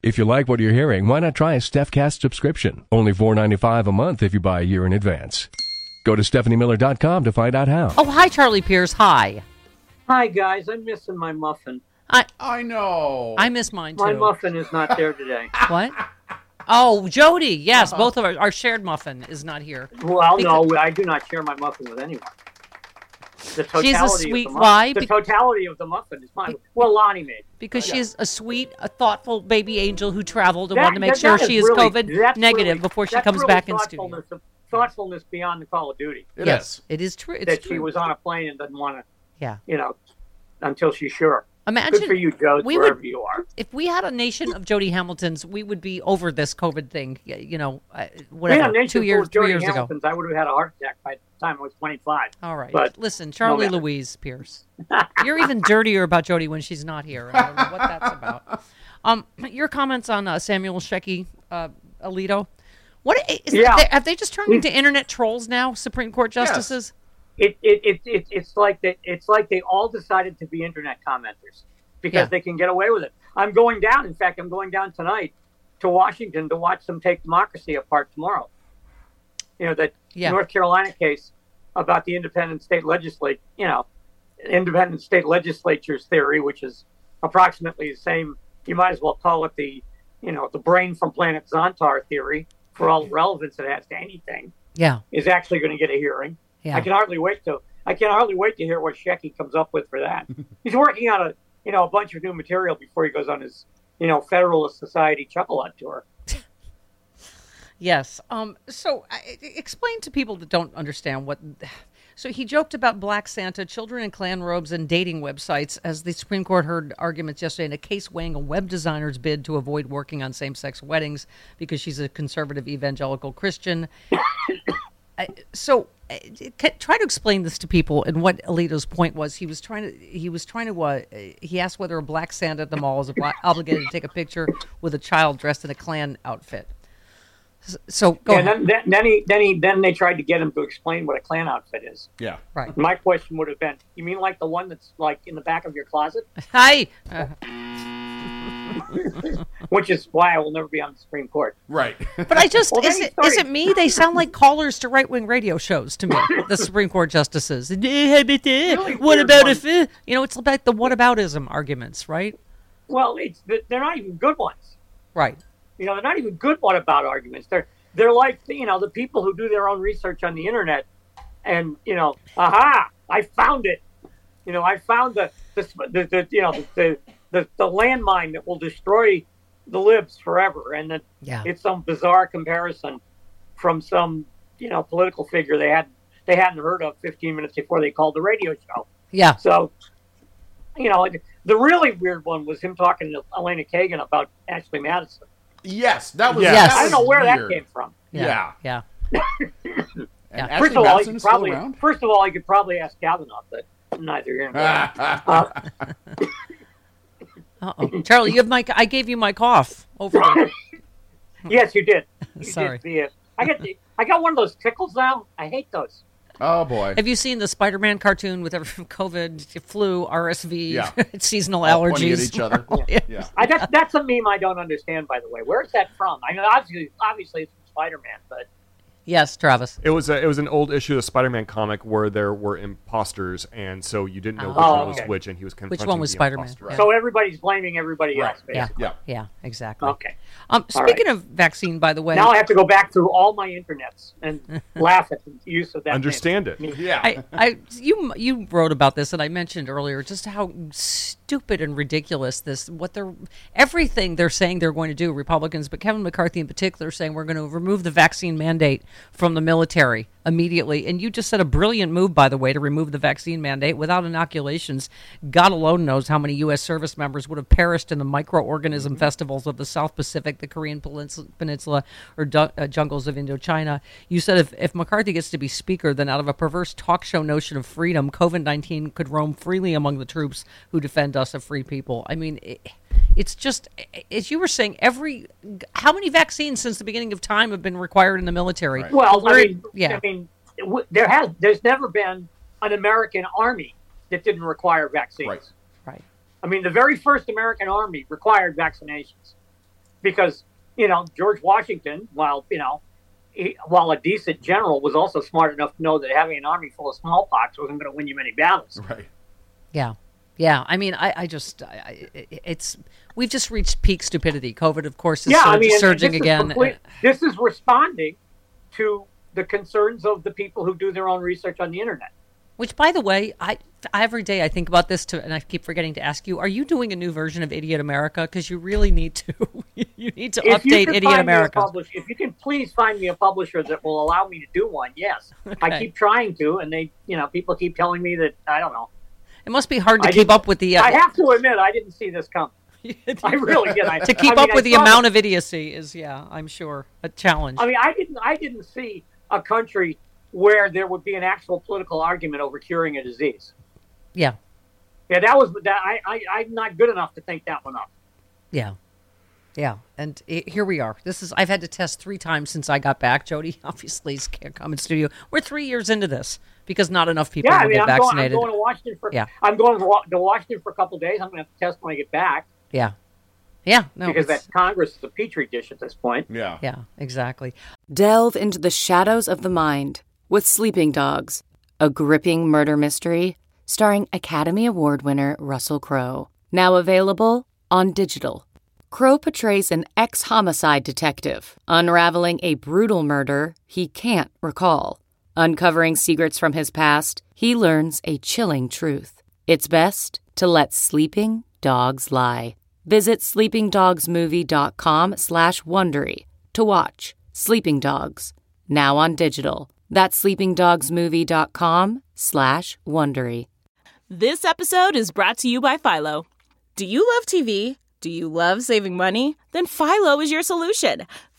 If you like what you're hearing, why not try a StephCast subscription? Only $4.95 a month if you buy a year in advance. Go to StephanieMiller.com to find out how. Oh, hi, Charlie Pierce. Hi. Hi guys, I'm missing my muffin. I I know. I miss mine too. My muffin is not there today. What? Oh, Jody. Yes, uh-huh. both of our, our shared muffin is not here. Well, no, I do not share my muffin with anyone. The totality She's a of sweet- the muffin, why? The Be- totality of the muffin is mine. Well, Lonnie made. Because Yeah. she's a sweet, a thoughtful baby angel who traveled and That- wanted to make that- sure that she is really- COVID negative really- before she comes really back in studio. thoughtfulness of- Thoughtfulness beyond the Call of Duty. It yes, is. it is true. It's that true. she was on a plane and didn't want to, yeah. you know, until she's sure. Imagine Good for you, Joe, we wherever would- you are. if we had a nation of Jody Hamiltons, we would be over this COVID thing. You know, We had whatever. a nation Two years, of three years ago. I would have had a heart attack by the time I was 25. All right. But Listen, Charlie matter. Louise Pierce. You're even dirtier about Jody when she's not here. I don't know what that's about. Um, your comments on uh, Samuel Shecky uh, Alito. What is Yeah. they, have they just turned into internet trolls now? Supreme Court justices. It, it, it, it it's like that it's like they all decided to be internet commenters because Yeah. they can get away with it i'm going down in fact i'm going down tonight to washington to watch them take democracy apart tomorrow you know that Yeah. north carolina case about the independent state legislate you know independent state legislatures theory which is approximately the same you might as well call it the you know the brain from planet zontar theory for all the relevance it has to anything Yeah. is actually going to get a hearing Yeah. I can hardly wait to I can hardly wait to hear what Shecky comes up with for that. He's working on a you know a bunch of new material before he goes on his you know Federalist Society chuckle on tour. Yes. Um. So, I, I- explain to people that don't understand what. So he joked about Black Santa, children in clan robes, and dating websites as the Supreme Court heard arguments yesterday in a case weighing a web designer's bid to avoid working on same-sex weddings because she's a conservative evangelical Christian. I- so uh, try to explain this to people and what Alito's point was. He was trying to he was trying to uh, he asked whether a black Santa at the mall is obli- obligated to take a picture with a child dressed in a Klan outfit. So go and ahead. then, then then he then he then they tried to get him to explain what a Klan outfit is. Yeah. Right. My question would have been, you mean like the one that's like in the back of your closet? Hi. Uh, Which is why I will never be on the Supreme Court. Right. but I just well, is, he it is started- it me? They sound like callers to right wing radio shows to me. The Supreme Court justices. what about ones. if uh, you know? It's like the whataboutism arguments, right? Well, it's they're not even good ones. Right. You know, they're not even good what about arguments. They're they're like you know the people who do their own research on the internet, and you know, aha, I found it. You know, I found the the, the, the you know the, the the the landmine that will destroy the libs forever, and then Yeah. it's some bizarre comparison from some you know political figure they had they hadn't heard of 15 minutes before they called the radio show. Yeah. So, you know, the really weird one was him talking to Elena Kagan about Ashley Madison. yes, that was. Yeah. Yes. I don't know where weird. that came from. Yeah. Yeah. And Yeah. Ashley First of all, he could probably first of all he could probably ask Kavanaugh, but neither here nor there. Uh, Uh oh. Charlie, you have my. I gave you my cough over there. yes, you did. You Sorry. Did the, uh, I got the, I got one of those tickles now. I hate those. oh boy. Have you seen the Spider-Man cartoon with every COVID, flu, RSV, Yeah. seasonal All allergies? at each other. Yeah. yeah. I that's that's a meme I don't understand. By the way, where is that from? I know obviously obviously it's from Spider Man, but Yes, Travis. It was a, it was an old issue of the Spider-Man comic where there were imposters, and so you didn't know which Oh, one was okay. which, and he was confronting which one was the Spider-Man? imposter. Yeah. So everybody's blaming everybody else, Yeah. basically. Yeah. Yeah, exactly. Okay. Um, speaking right. of vaccine, by the way, Now I have to go back through all my internets and laugh at the use of that. name. Understand it. Yeah. I, I, you, you wrote about this, and I mentioned earlier just how stupid and ridiculous this. What they're everything they're saying they're going to do, Republicans, but Kevin McCarthy in particular, saying we're going to remove the vaccine mandate from the military immediately. And you just said a brilliant move, by the way, to remove the vaccine mandate without inoculations. God alone knows how many U.S. service members would have perished in the microorganism festivals of the South Pacific, the Korean Peninsula, or du- uh, jungles of Indochina. You said if, if McCarthy gets to be speaker, then out of a perverse talk show notion of freedom, COVID 19 could roam freely among the troops who defend us of free people. I mean, it, it's just, as you were saying, every. How many vaccines since the beginning of time have been required in the military? Well, I mean, yeah. I mean, there has there's never been an American army that didn't require vaccines. Right. Right. I mean, the very first American army required vaccinations because you know George Washington, while you know, he, while a decent general, was also smart enough to know that having an army full of smallpox wasn't going to win you many battles. Right. Yeah. Yeah, I mean, I, I just, I, it's, we've just reached peak stupidity. COVID, of course, is yeah, surg- I mean, surging this is again. complete- this is responding to the concerns of the people who do their own research on the internet. Which, by the way, I every day I think about this too, and I keep forgetting to ask you: Are you doing a new version of Idiot America? Because you really need to. you need to If update Idiot find me a America. publish- if you can please find me a publisher that will allow me to do one, yes. I keep trying to, and they, you know, people keep telling me that I don't know. It must be hard to I keep up with the. Uh, I have to admit, I didn't see this coming. I really did. I, to keep I mean, up with the amount of idiocy is, yeah, I'm sure a challenge. I mean, I didn't. I didn't see a country where there would be an actual political argument over curing a disease. yeah, Yeah, that was that. I, I I'm not good enough to think that one up. yeah, yeah. And i here we are. This is I've had to test three times since I got back. Jody obviously can't come in studio. We're three years into this because not enough people Yeah, I will mean, get I'm going, I'm going to Washington for. Yeah. I'm going to Washington for a couple of days. I'm going to have to test when I get back yeah, yeah. No, because that Congress is a petri dish at this point. Yeah. yeah, exactly. Delve into the shadows of the mind with Sleeping Dogs, a gripping murder mystery starring Academy Award winner Russell Crowe. Now available on digital. Crowe portrays an ex homicide detective unraveling a brutal murder he can't recall. Uncovering secrets from his past, he learns a chilling truth. It's best to let sleeping dogs lie. Visit sleepingdogsmovie.com slash Wondery to watch Sleeping Dogs, now on digital. That's sleepingdogsmovie.com slash Wondery. This episode is brought to you by Philo. Do you love TV? Do you love saving money? Then Philo is your solution.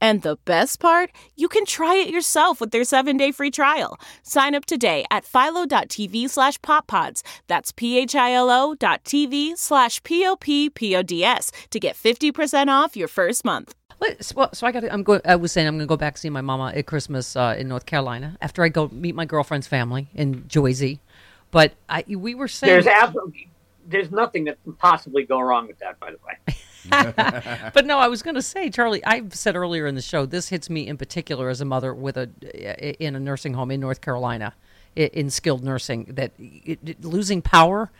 And the best part? You can try it yourself with their 7-day free trial. Sign up today at philo.tv slash poppods. That's p-h-i-l-o dot tv slash p-o-p-p-o-d-s to get 50% off your first month. Let's, well, so I got. I'm going. I was saying I'm going to go back see my mama at Christmas uh, in North Carolina after I go meet my girlfriend's family in Joyzy. But I, we were saying, There's absolutely there's nothing that can possibly go wrong with that. By the way, but no, I was going to say, Charlie. I've said earlier in the show, this hits me in particular as a mother with a in a nursing home in North Carolina, in skilled nursing. That it, it- losing power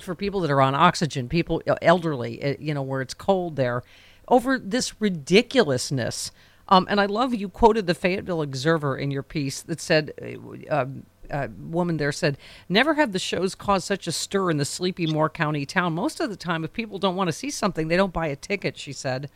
for people that are on oxygen, people elderly, uh, you know, where it's cold there, over this ridiculousness. Um, and I love you quoted the Fayetteville Observer in your piece that said. Uh, um, uh, woman there said, "Never have the shows caused such a stir in the sleepy Moore County town. Most of the time, if people don't want to see something, they don't buy a ticket." She said,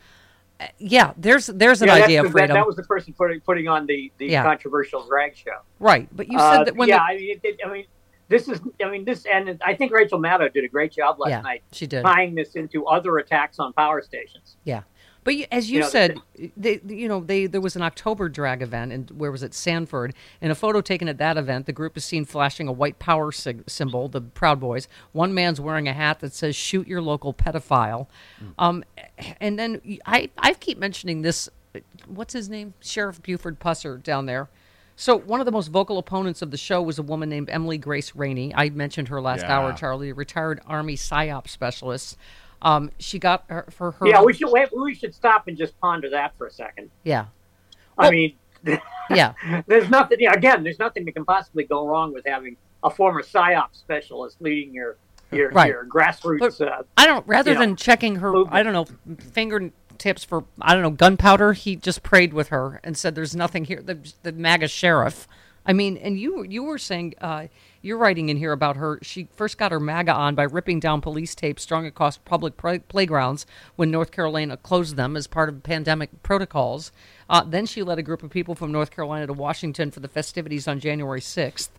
Uh, "Yeah, there's there's an Yeah, idea of that, freedom, that was the person putting putting on the the Yeah. controversial drag show. right?" But you Uh, said that when yeah, the, I mean, it, it- I mean, this is, I mean, this, and I think Rachel Maddow did a great job last Yeah, night she did. tying this into other attacks on power stations. Yeah. But as you, You know, said, they, you know, they there was an October drag event, and where was it? Sanford. In a photo taken at that event, the group is seen flashing a white power sig- symbol, the Proud Boys. One man's wearing a hat that says "Shoot your local pedophile," um, and then I I keep mentioning this. What's his name? Sheriff Buford Pusser down there. So one of the most vocal opponents of the show was a woman named Emily Grace Rainey. I mentioned her last Yeah. hour, Charlie, a retired Army PSYOP specialist. Um, she got her for her. Yeah, we should wait, we should stop and just ponder that for a second. Yeah. I mean, Yeah. there's nothing. Yeah, again, there's nothing that can possibly go wrong with having a former psyop specialist leading your your, Right. your grassroots. uh, I don't. Rather you know, than checking her, I don't know, fingertips for I don't know gunpowder. He just prayed with her and said, "There's nothing here." The, the MAGA sheriff. I mean, and you you were saying uh, you're writing in here about her. She first got her MAGA on by ripping down police tapes strung across public play- playgrounds when North Carolina closed them as part of pandemic protocols. Uh, then she led a group of people from North Carolina to Washington for the festivities on January 6th.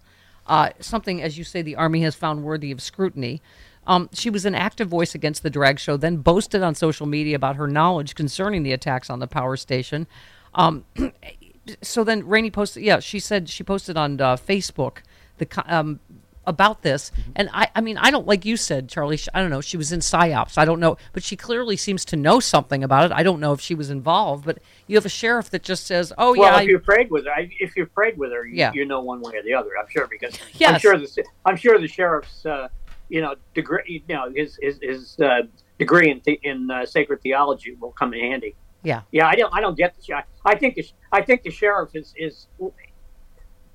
Uh, something, as you say, the Army has found worthy of scrutiny. Um, she was an active voice against the drag show, then boasted on social media about her knowledge concerning the attacks on the power station. Um, so then Rainey posted, yeah, she said she posted on uh, Facebook the um, about this, and I, I mean, I don't like you said, Charlie. I don't know. She was in psyops. I don't know, but she clearly seems to know something about it. I don't know if she was involved, but you have a sheriff that just says, "Oh well, yeah, if I, you prayed with her, I- if you prayed with her, you, Yeah. you know one way or the other. I'm sure because I'm sure the I'm sure the sheriff's uh, you know degree you know his his, his uh, degree in in uh, sacred theology will come in handy. Yeah, Yeah, I don't I don't get the sh- I think the I think the sheriff is is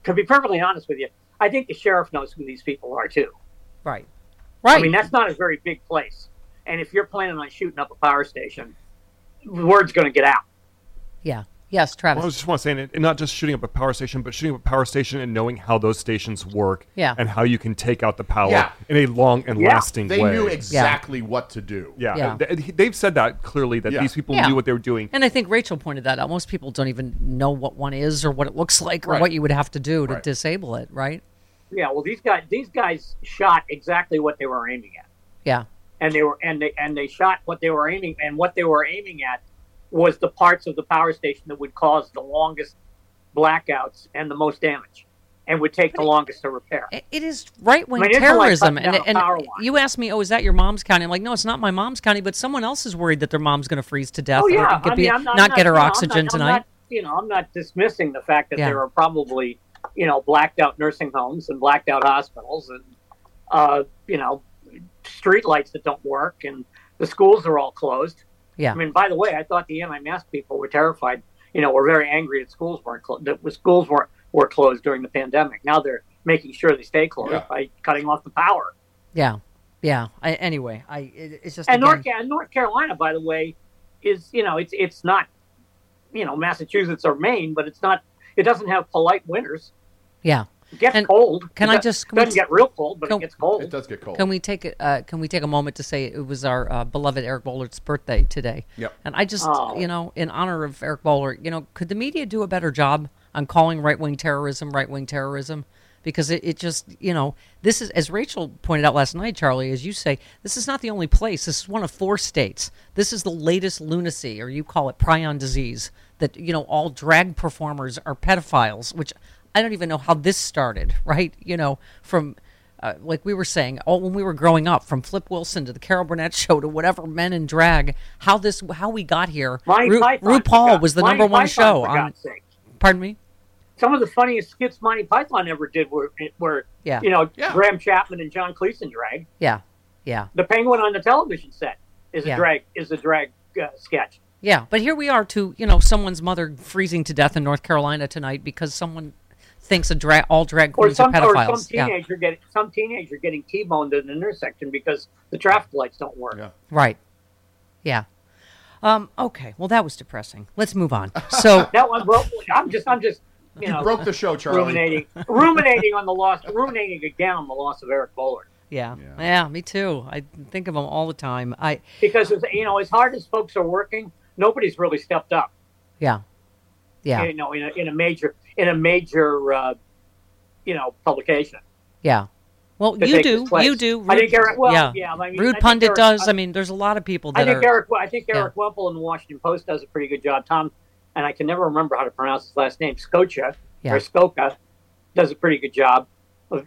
to be perfectly honest with you, I think the sheriff knows who these people are too. right, right." I mean, that's not a very big place. And if you're planning on shooting up a power station, the word's going to get out. yeah, yes, Travis. Well, I was just want to say, and and not just shooting up a power station, but shooting up a power station and knowing how those stations work, Yeah. and how you can take out the power Yeah. in a long and Yeah. lasting They way. They knew exactly what to do. yeah, Yeah. They've said that clearly that Yeah. these people Yeah. knew what they were doing. And I think Rachel pointed that out. Most people don't even know what one is or what it looks like or Right. what you would have to do to Right. disable it, right? Yeah, well, these guys these guys shot exactly what they were aiming at, Yeah. and they were and they and they shot what they were aiming and what they were aiming at was the parts of the power station that would cause the longest blackouts and the most damage, and would take the longest to repair. It- It is right wing I mean, it's like terrorism. And, and you asked me, oh, is that your mom's county? I'm like, no, it's not my mom's county, but someone else is worried that their mom's going to freeze to death Oh or yeah, get I be- mean, I'm not, not, get her you know, I'm oxygen not- tonight. not- you know, I'm not dismissing the fact that Yeah. there are probably, you know, blacked out nursing homes and blacked out hospitals and, uh, you know, street lights that don't work and the schools are all closed. Yeah. I mean, by the way, I thought the anti-mask people were terrified. You know, were very angry that schools weren't clo- that schools weren't were closed during the pandemic. Now they're making sure they stay closed Yeah. by cutting off the power. yeah. Yeah. I, anyway, I it, it's just And again, North, Ca- North Carolina, by the way, is you know it's it's not you know Massachusetts or Maine, but it's not it doesn't have polite winters. yeah. It gets And cold. can It I just- can doesn't t- get real cold, but can- it gets cold. It does get cold. Can we take a uh, Can we take a moment to say it was our uh, beloved Eric Boehlert's birthday today? Yep. And I just, Oh. you know, in honor of Eric Boehlert, you know, could the media do a better job on calling right wing terrorism right wing terrorism? Because it, it just, you know, this is, as Rachel pointed out last night, Charlie, as you say, this is not the only place. This is one of four states. This is the latest lunacy, or you call it prion disease, that, you know, all drag performers are pedophiles, which I don't even know how this started, right? You know, from uh, like we were saying, all when we were growing up, from Flip Wilson to the Carol Burnett show to whatever men in drag, how this how we got here. Monty Ru- Python, RuPaul God- was the Monty number one Python, show For on. God's sake. Pardon me. Some of the funniest skits Monty Python ever did were were Yeah. you know Yeah. Graham Chapman and John Cleese in drag. Yeah, yeah, The penguin on the television set is Yeah. a drag is a drag uh, sketch. yeah. But here we are to you know someone's mother freezing to death in North Carolina tonight because someone thinks a drag all drag queens some, are or pedophiles. some yeah, teenager getting some teenager getting T-boned at an intersection because the traffic lights don't work. Yeah. right. Yeah. Um, okay. Well, that was depressing. Let's move on. So That one, well, I'm just, I'm just, you, You know, broke the show, Charlie. ruminating, ruminating on the loss, ruminating again on the loss of Eric Boehlert. yeah, Yeah. yeah, me too. I think of him all the time. I Because it's, you know, as hard as folks are working, nobody's really stepped up. yeah, yeah, You know, in a, in a major, in a major, uh, you know, publication. yeah. Well, you do. You do. I think Rude- Eric. Well, yeah. yeah. I mean, Rude I pundit Eric- does. I, I mean, there's a lot of people I think are. Eric. I think Yeah. Erik Wemple in the Washington Post does a pretty good job. Tom, and I can never remember how to pronounce his last name. Scotia Yeah. or Scocca does a pretty good job.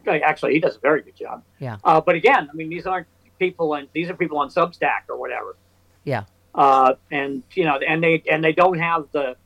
Actually, he does a very good job. Yeah. Uh, but again, I mean, these aren't people, and these are people on Substack or whatever. Yeah. Uh, and you know, and they and they don't have the,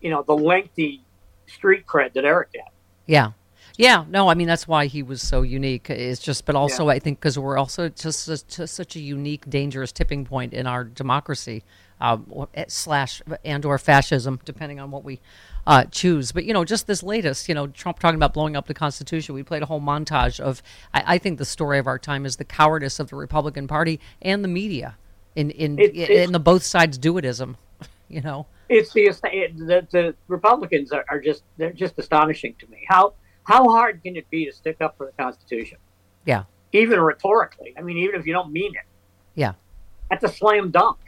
you know, the lengthy street cred that Eric had. Yeah. Yeah, no, I mean that's why he was so unique. It's just, but also I think because we're also just, just, such a unique, dangerous tipping point in our democracy, eh, slash and or fascism, depending on what we uh, choose. But you know, just this latest, you know, Trump talking about blowing up the Constitution. We played a whole montage of. I, I think the story of our time is the cowardice of the Republican Party and the media in in It- in the both sides doitism. You know. It's the it, the, the Republicans are, are just they're just astonishing to me. How how hard can it be to stick up for the Constitution, Yeah. even rhetorically? I mean, even if you don't mean it, Yeah. that's a slam dunk.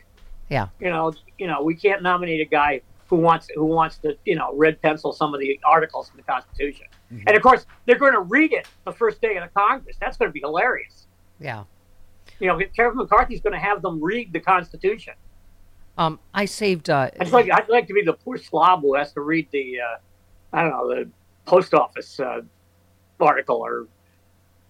Yeah. You know, you know, we can't nominate a guy who wants who wants to you know red pencil some of the articles in the Constitution. Mm-hmm. And of course, they're going to read it the first day of the Congress. That's going to be hilarious. Yeah. You know, Kevin McCarthy's going to have them read the Constitution. Um, I saved. Uh, I'd like I'd like to be the poor slob who has to read the uh, I don't know the post office uh, article or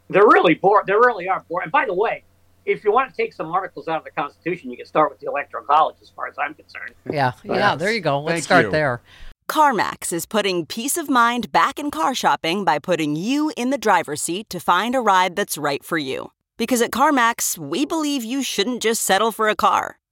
they're really bored. They really are boring. And by the way, if you want to take some articles out of the Constitution, you can start with the Electoral College, as far as I'm concerned. Yeah, yeah. There you go. Let's Thank start you. there. CarMax is putting peace of mind back in car shopping by putting you in the driver's seat to find a ride that's right for you. Because at CarMax, we believe you shouldn't just settle for a car,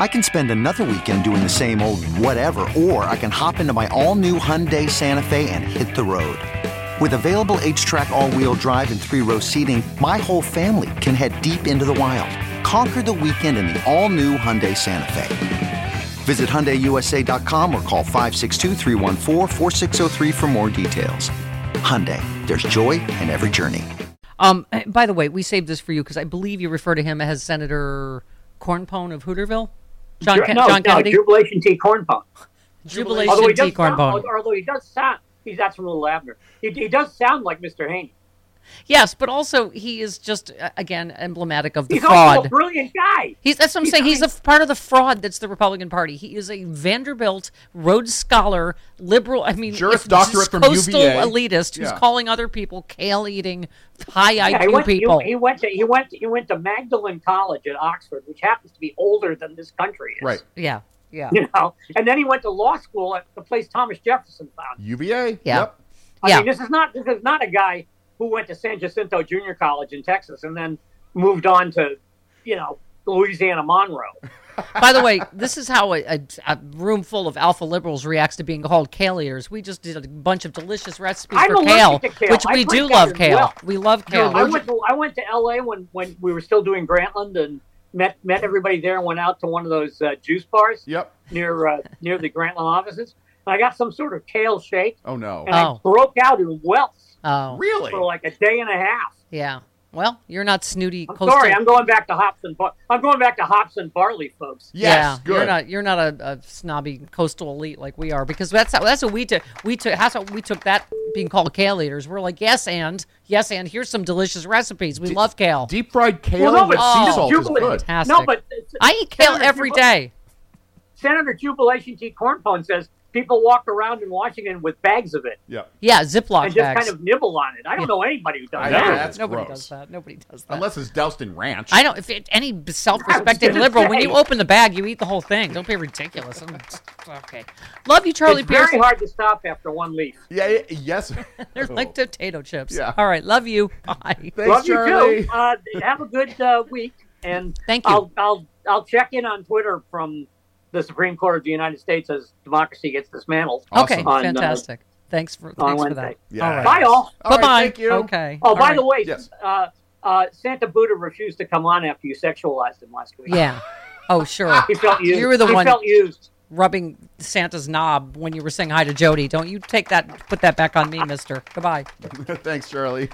I can spend another weekend doing the same old whatever, or I can hop into my all new Hyundai Santa Fe and hit the road. With available HTRAC, all wheel drive, and three row seating, my whole family can head deep into the wild. Conquer the weekend in the all new Hyundai Santa Fe. Visit HyundaiUSA.com or call 562-314-4603 for more details. Hyundai, there's joy in every journey. Um, eh, by the way, we saved this for you because I believe you refer to him as Senator Cornpone of Hooterville. John, Ju- Ken- no, John no, Kennedy. Jubilation T. Cornpone. Jubilation Although he T. does sound, although he does sound, he's that's from Little Abner. He, he does sound like Mr. Haney. Yes, but also he is just uh, again emblematic of the He's also a fraud. brilliant guy. He's that's what I'm saying. He's a part of the fraud that's the Republican Party. He is a Vanderbilt Rhodes Scholar, liberal. I mean, Juris if- Doctorate from coastal UVA. elitist who's Yeah. calling other people kale eating, high Yeah, he IQ went, people. He, he went to he went he went to Magdalen College at Oxford, which happens to be older than this country is. Right. yeah, yeah, You know, and then he went to law school at the place Thomas Jefferson founded. UVA. Yeah. Yep. I Yeah. mean, this is not this is not a guy who went to San Jacinto Junior College in Texas and then moved on to, you know, Louisiana Monroe. By the way, this is how a, a, a room full of alpha liberals reacts to being called kale eaters. We just did a bunch of delicious recipes I'm for kale, kale. which I we do love kale. well. We love kale. I went to I went to L.A. when when we were still doing Grantland and met met everybody there and went out to one of those uh, juice bars Yep. near uh, near the Grantland offices. And I got some sort of kale shake, Oh no. and Oh. I broke out in welts Oh, Really? for like a day and a half. yeah. Well, you're not snooty. I'm coastal- sorry, I'm going back to hops and bar- I'm going back to hops and barley, folks. Yes. yeah, Good. you're not you're not a, a snobby coastal elite like we are because that's how, that's what we took. We took that's how we took that being called kale eaters. We're like yes and yes and here's some delicious recipes. We love kale. Deep fried kale Well, no, with but sea oh, salt is good. Fantastic. No, but uh, I eat kale Senator every Jubil- day. Senator Jubilation T. Cornpone says people walk around in Washington with bags of it Yeah. Yeah, Ziploc and just bags. kind of nibble on it. I don't know anybody who does I that. know, that's nobody gross. does that. Nobody does that. Unless it's doused in ranch. I don't. If it, any self-respecting gonna liberal, when you open the bag, you eat the whole thing. Don't be ridiculous. I'm- okay, love you, Charlie Pierce. it's Pierce. very hard to stop after one leaf. Yeah. yeah, Yes. They're like potato chips. Yeah. All right, love you. Bye. Thanks, Love Charlie. you too. Uh, have a good uh, week, and Thank you. I'll I'll I'll check in on Twitter from the Supreme Court of the United States as democracy gets dismantled. Okay, Awesome. On, uh, fantastic. thanks for on thanks for Wednesday. that. Yeah. All right. Bye, all. All right, Bye-bye. thank you. Okay. Oh, All by right. the way, Yes. uh, uh, Santa Buddha refused to come on after you sexualized him last week. Yeah. Oh, sure. He felt used. You were the he one felt used. rubbing Santa's knob when you were saying hi to Jody. Don't you take that, put that back on me, mister. Goodbye. Thanks, Charlie.